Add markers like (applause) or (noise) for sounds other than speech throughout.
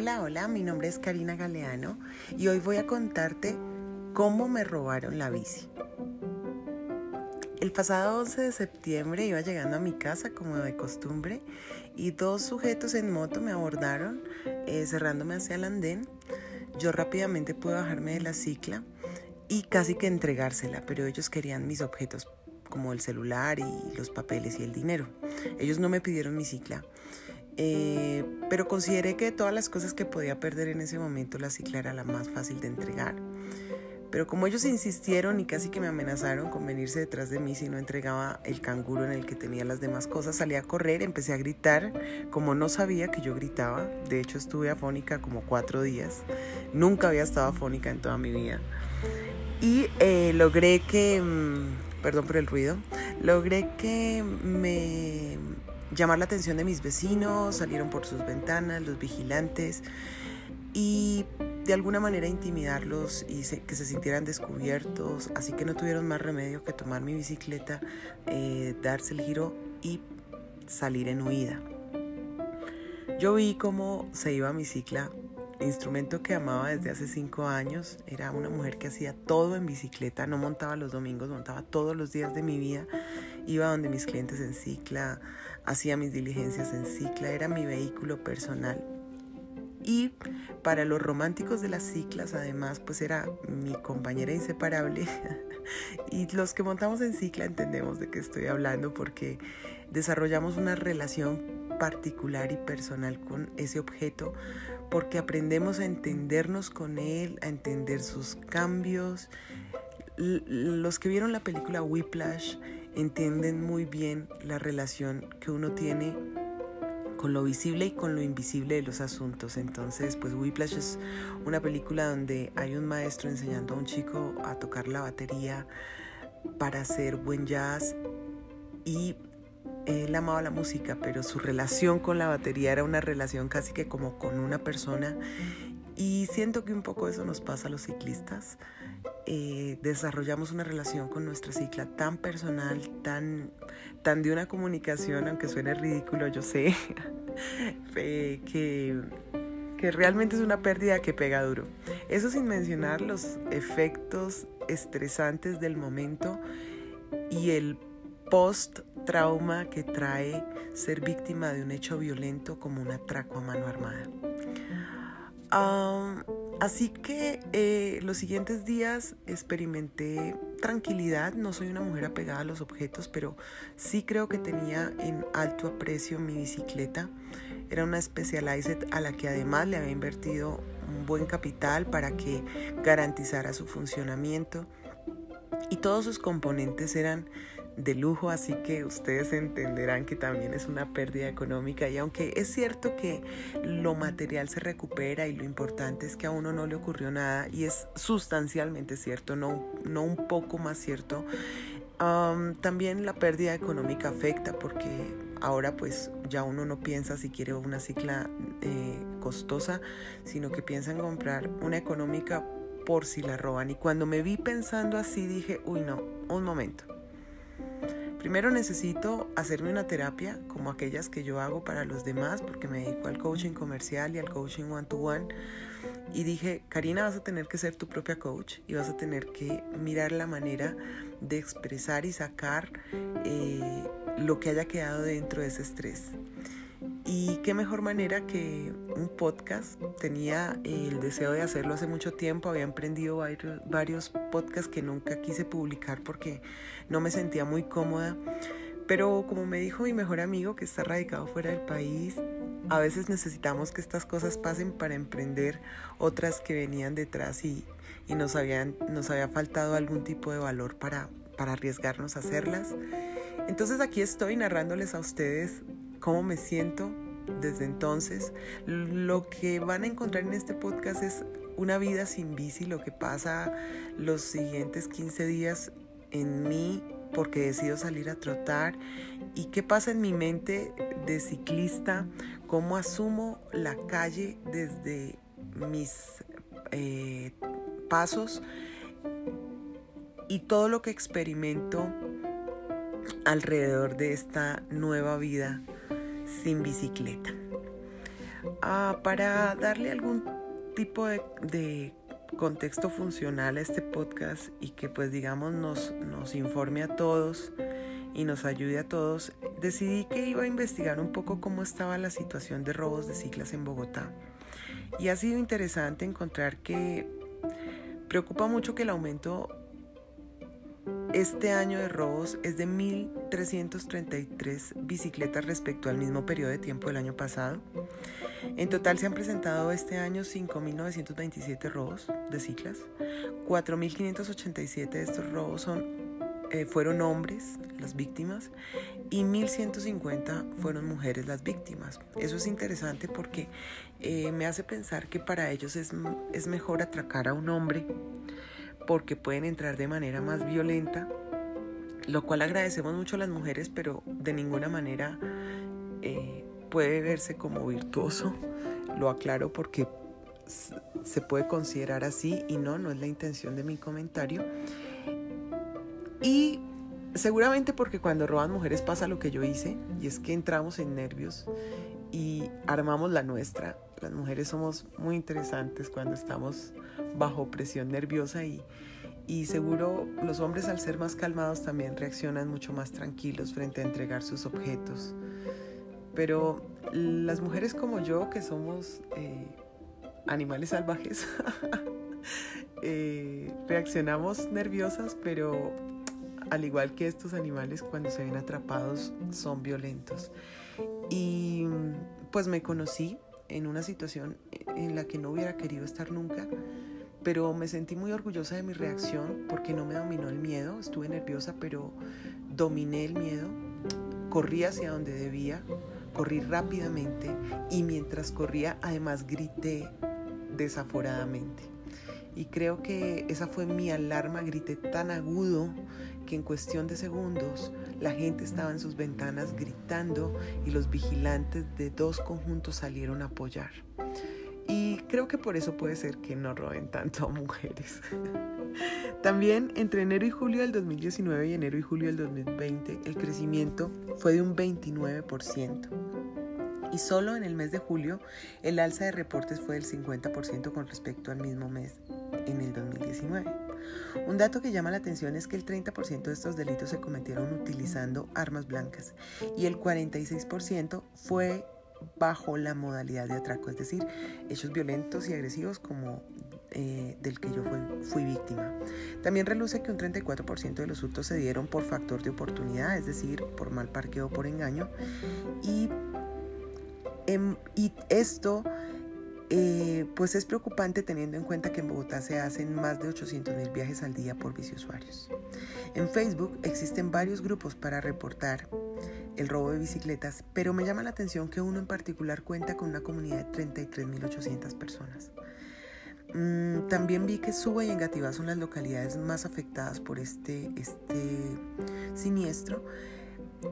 Hola, hola, mi nombre es Karina Galeano y hoy voy a contarte cómo me robaron la bici. El pasado 11 de septiembre iba llegando a mi casa como de costumbre y dos sujetos en moto me abordaron eh, cerrándome hacia el andén. Yo rápidamente pude bajarme de la cicla y casi que entregársela, pero ellos querían mis objetos como el celular y los papeles y el dinero. Ellos no me pidieron mi cicla. Eh, pero consideré que de todas las cosas que podía perder en ese momento, la cicla era la más fácil de entregar. Pero como ellos insistieron y casi que me amenazaron con venirse detrás de mí si no entregaba el canguro en el que tenía las demás cosas, salí a correr, empecé a gritar, como no sabía que yo gritaba, de hecho estuve afónica como cuatro días, nunca había estado afónica en toda mi vida, y eh, logré que, mm, perdón por el ruido, logré que me llamar la atención de mis vecinos, salieron por sus ventanas, los vigilantes, y de alguna manera intimidarlos y que se sintieran descubiertos, así que no tuvieron más remedio que tomar mi bicicleta, eh, darse el giro y salir en huida. Yo vi cómo se iba mi cicla, instrumento que amaba desde hace cinco años. Era una mujer que hacía todo en bicicleta, no montaba los domingos, montaba todos los días de mi vida. Iba donde mis clientes en cicla, hacía mis diligencias en cicla, era mi vehículo personal y para los románticos de las ciclas, además, pues era mi compañera inseparable. (laughs) (laughs) y los que montamos en cicla entendemos de qué estoy hablando porque desarrollamos una relación particular y personal con ese objeto porque aprendemos a entendernos con él, a entender sus cambios. Los que vieron la película Whiplash entienden muy bien la relación que uno tiene con lo visible y con lo invisible de los asuntos. Entonces, pues Whiplash es una película donde hay un maestro enseñando a un chico a tocar la batería para hacer buen jazz y él amaba la música, pero su relación con la batería era una relación casi que como con una persona y siento que un poco eso nos pasa a los ciclistas. Eh, desarrollamos una relación con nuestra cicla tan personal, tan, tan de una comunicación, aunque suene ridículo, yo sé, (laughs) que, que realmente es una pérdida que pega duro. Eso sin mencionar los efectos estresantes del momento y el post-trauma que trae ser víctima de un hecho violento como un atraco a mano armada así que eh, los siguientes días experimenté tranquilidad, no soy una mujer apegada a los objetos, pero sí creo que tenía en alto aprecio mi bicicleta. Era una Specialized a la que además le había invertido un buen capital para que garantizara su funcionamiento y todos sus componentes eran de lujo, así que ustedes entenderán que también es una pérdida económica y aunque es cierto que lo material se recupera y lo importante es que a uno no le ocurrió nada y es sustancialmente cierto, no, no un poco más cierto, también la pérdida económica afecta porque ahora pues ya uno no piensa si quiere una cicla eh, costosa, sino que piensa en comprar una económica por si la roban. Y cuando me vi pensando así dije, uy no, un momento Primero necesito hacerme una terapia como aquellas que yo hago para los demás porque me dedico al coaching comercial y al coaching one-to-one. Y dije, Karina, vas a tener que ser tu propia coach y vas a tener que mirar la manera de expresar y sacar eh, lo que haya quedado dentro de ese estrés. Y qué mejor manera que un podcast. Tenía el deseo de hacerlo hace mucho tiempo. Había emprendido varios, podcasts que nunca quise publicar porque no me sentía muy cómoda. Pero como me dijo mi mejor amigo que está radicado fuera del país, a veces necesitamos que estas cosas pasen para emprender otras que venían detrás y, y nos, habían, nos había faltado algún tipo de valor para, para arriesgarnos a hacerlas. Entonces aquí estoy narrándoles a ustedes cómo me siento desde entonces. Lo que van a encontrar en este podcast es una vida sin bici, lo que pasa los siguientes 15 días en mí porque decido salir a trotar. Y qué pasa en mi mente de ciclista, cómo asumo la calle desde mis eh, pasos y todo lo que experimento alrededor de esta nueva vida sin bicicleta. Ah, para darle algún tipo de, contexto funcional a este podcast y que pues digamos nos, nos informe a todos y nos ayude a todos, decidí que iba a investigar un poco cómo estaba la situación de robos de ciclas en Bogotá. Y ha sido interesante encontrar que preocupa mucho que el aumento este año de robos es de 1.333 bicicletas respecto al mismo periodo de tiempo del año pasado. En total se han presentado este año 5.927 robos de ciclas. 4.587 de estos robos eh, fueron hombres, las víctimas, y 1.150 fueron mujeres las víctimas. Eso es interesante porque eh, me hace pensar que para ellos es mejor atracar a un hombre porque pueden entrar de manera más violenta, lo cual agradecemos mucho a las mujeres, pero de ninguna manera eh, puede verse como virtuoso. Lo aclaro porque se puede considerar así y no, no es la intención de mi comentario. Y seguramente porque cuando roban mujeres pasa lo que yo hice, y es que entramos en nervios y armamos la nuestra. Las mujeres somos muy interesantes cuando estamos bajo presión nerviosa y, y seguro los hombres al ser más calmados también reaccionan mucho más tranquilos frente a entregar sus objetos. Pero las mujeres como yo, que somos eh, animales salvajes, (laughs) eh, reaccionamos nerviosas, pero al igual que estos animales cuando se ven atrapados son violentos. Y pues me conocí en una situación en la que no hubiera querido estar nunca, pero me sentí muy orgullosa de mi reacción porque no me dominó el miedo, estuve nerviosa, pero dominé el miedo, corrí hacia donde debía, corrí rápidamente y mientras corría además grité desaforadamente. Y creo que esa fue mi alarma, grité tan agudo que en cuestión de segundos la gente estaba en sus ventanas gritando y los vigilantes de dos conjuntos salieron a apoyar. Y creo que por eso puede ser que no roben tanto a mujeres. (laughs) También entre enero y julio del 2019 y enero y julio del 2020 el crecimiento fue de un 29%. Y solo en el mes de julio el alza de reportes fue del 50% con respecto al mismo mes en el 2019. Un dato que llama la atención es que el 30% de estos delitos se cometieron utilizando armas blancas y el 46% fue bajo la modalidad de atraco, es decir, hechos violentos y agresivos como eh, del que yo fui, víctima. También reluce que un 34% de los hurtos se dieron por factor de oportunidad, es decir, por mal parqueo o por engaño. Y, em, y esto eh, pues es preocupante teniendo en cuenta que en Bogotá se hacen más de 800 mil viajes al día por viceusuarios. En Facebook existen varios grupos para reportar el robo de bicicletas, pero me llama la atención que uno en particular cuenta con una comunidad de 33.800 personas. Mm, también vi que Suba y Engativá son las localidades más afectadas por este, este siniestro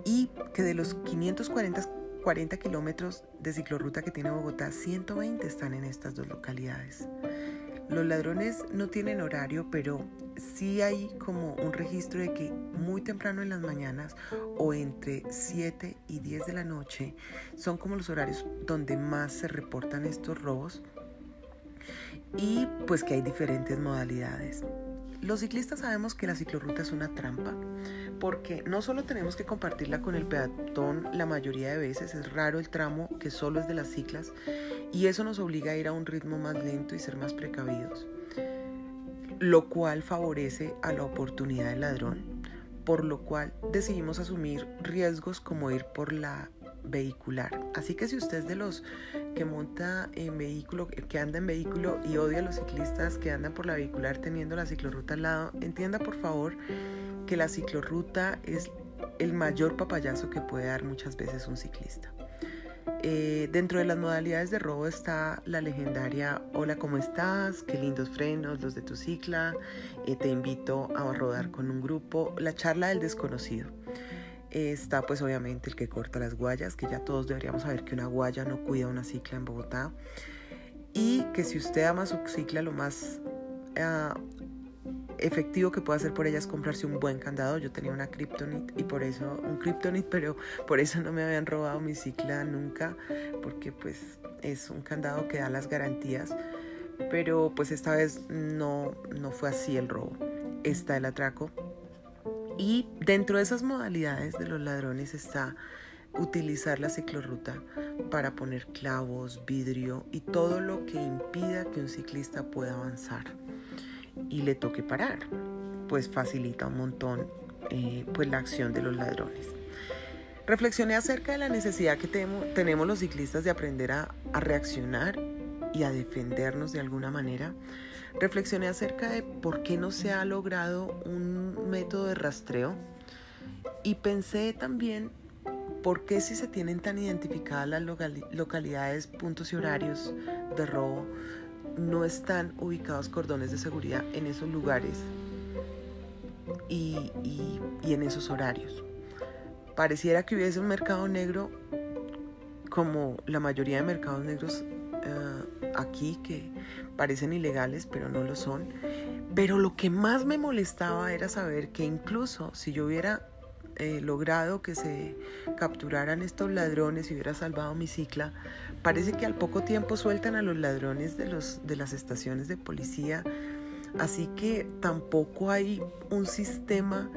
y que de los 540 40 kilómetros de ciclorruta que tiene Bogotá, 120 están en estas dos localidades. Los ladrones no tienen horario, pero sí hay como un registro de que muy temprano en las mañanas o entre 7 y 10 de la noche son como los horarios donde más se reportan estos robos y pues que hay diferentes modalidades. Los ciclistas sabemos que la ciclorruta es una trampa porque no solo tenemos que compartirla con el peatón la mayoría de veces, es raro el tramo que solo es de las ciclas y eso nos obliga a ir a un ritmo más lento y ser más precavidos, lo cual favorece a la oportunidad del ladrón, por lo cual decidimos asumir riesgos como ir por la vehicular. Así que si usted es de los que monta en vehículo, que anda en vehículo y odia a los ciclistas que andan por la vehicular teniendo la ciclorruta al lado, entienda por favor que la ciclorruta es el mayor papayazo que puede dar muchas veces un ciclista. Eh, dentro de las modalidades de robo está la legendaria Hola, ¿cómo estás? Qué lindos frenos, los de tu cicla. Eh, te invito a rodar con un grupo. La charla del desconocido está pues obviamente el que corta las guayas, que ya todos deberíamos saber que una guaya no cuida una cicla en Bogotá. Y que si usted ama su cicla lo más ah, efectivo que puedo hacer por ella es comprarse un buen candado. Yo tenía una Kryptonite y por eso, un Kryptonite, pero por eso no me habían robado mi cicla nunca, porque pues es un candado que da las garantías. Pero pues esta vez no, no fue así el robo. Está el atraco. Y dentro de esas modalidades de los ladrones está utilizar la ciclorruta para poner clavos, vidrio y todo lo que impida que un ciclista pueda avanzar y le toque parar, pues facilita un montón eh, pues la acción de los ladrones. Reflexioné acerca de la necesidad que tenemos los ciclistas de aprender a reaccionar y a defendernos de alguna manera. Reflexioné acerca de por qué no se ha logrado un método de rastreo y pensé también por qué si se tienen tan identificadas las localidades, puntos y horarios de robo, no están ubicados cordones de seguridad en esos lugares y, en esos horarios. Pareciera que hubiese un mercado negro como la mayoría de mercados negros aquí que parecen ilegales pero no lo son. Pero lo que más me molestaba era saber que incluso si yo hubiera eh, logrado que se capturaran estos ladrones y hubiera salvado mi cicla, parece que al poco tiempo sueltan a los ladrones de, los, de las estaciones de policía. Así que tampoco hay un sistema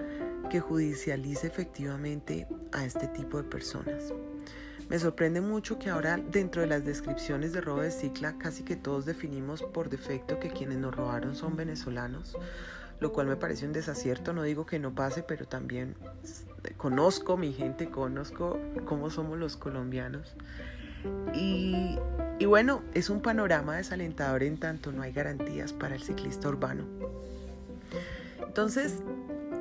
que judicialice efectivamente a este tipo de personas. Me sorprende mucho que ahora dentro de las descripciones de robo de cicla casi que todos definimos por defecto que quienes nos robaron son venezolanos, lo cual me parece un desacierto, no digo que no pase, pero también conozco mi gente, conozco cómo somos los colombianos. Y, y, bueno, es un panorama desalentador en tanto no hay garantías para el ciclista urbano. Entonces,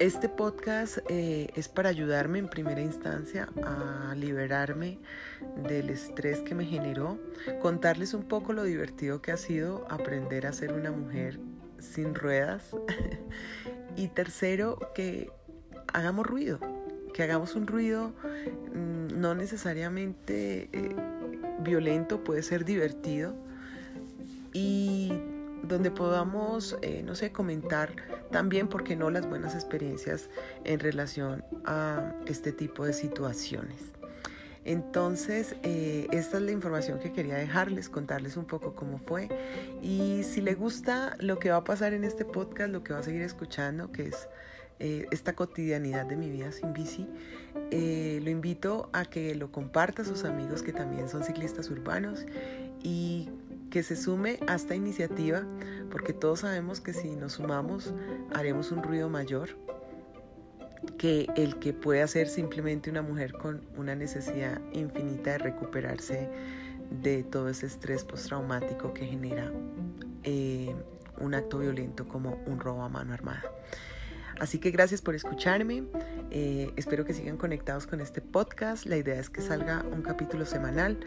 este podcast eh, es para ayudarme en primera instancia a liberarme del estrés que me generó, contarles un poco lo divertido que ha sido aprender a ser una mujer sin ruedas. (laughs) Y tercero, que hagamos ruido, que hagamos un ruido mm, no necesariamente eh, violento, puede ser divertido. Y donde podamos, eh, no sé, comentar también, ¿por qué no?, las buenas experiencias en relación a este tipo de situaciones. Entonces, eh, esta es la información que quería dejarles, contarles un poco cómo fue. Y si le gusta lo que va a pasar en este podcast, lo que va a seguir escuchando, que es eh, esta cotidianidad de mi vida sin bici, eh, lo invito a que lo comparta a sus amigos que también son ciclistas urbanos y que se sume a esta iniciativa, porque todos sabemos que si nos sumamos haremos un ruido mayor que el que puede hacer simplemente una mujer con una necesidad infinita de recuperarse de todo ese estrés postraumático que genera eh, un acto violento como un robo a mano armada. Así que gracias por escucharme. Eh, espero que sigan conectados con este podcast. La idea es que salga un capítulo semanal.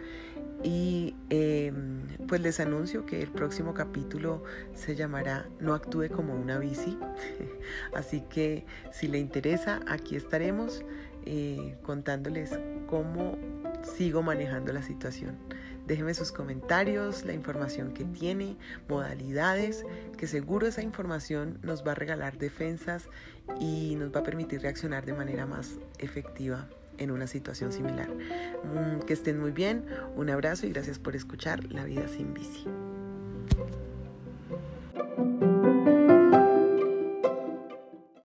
Y em, pues les anuncio que el próximo capítulo se llamará No actúe como una bici. (laughs) Así que si le interesa, aquí estaremos eh, contándoles cómo sigo manejando la situación. Déjeme sus comentarios, la información que tiene, modalidades, que seguro esa información nos va a regalar defensas y nos va a permitir reaccionar de manera más efectiva en una situación similar. Mm, que estén muy bien, un abrazo y gracias por escuchar La vida sin bici.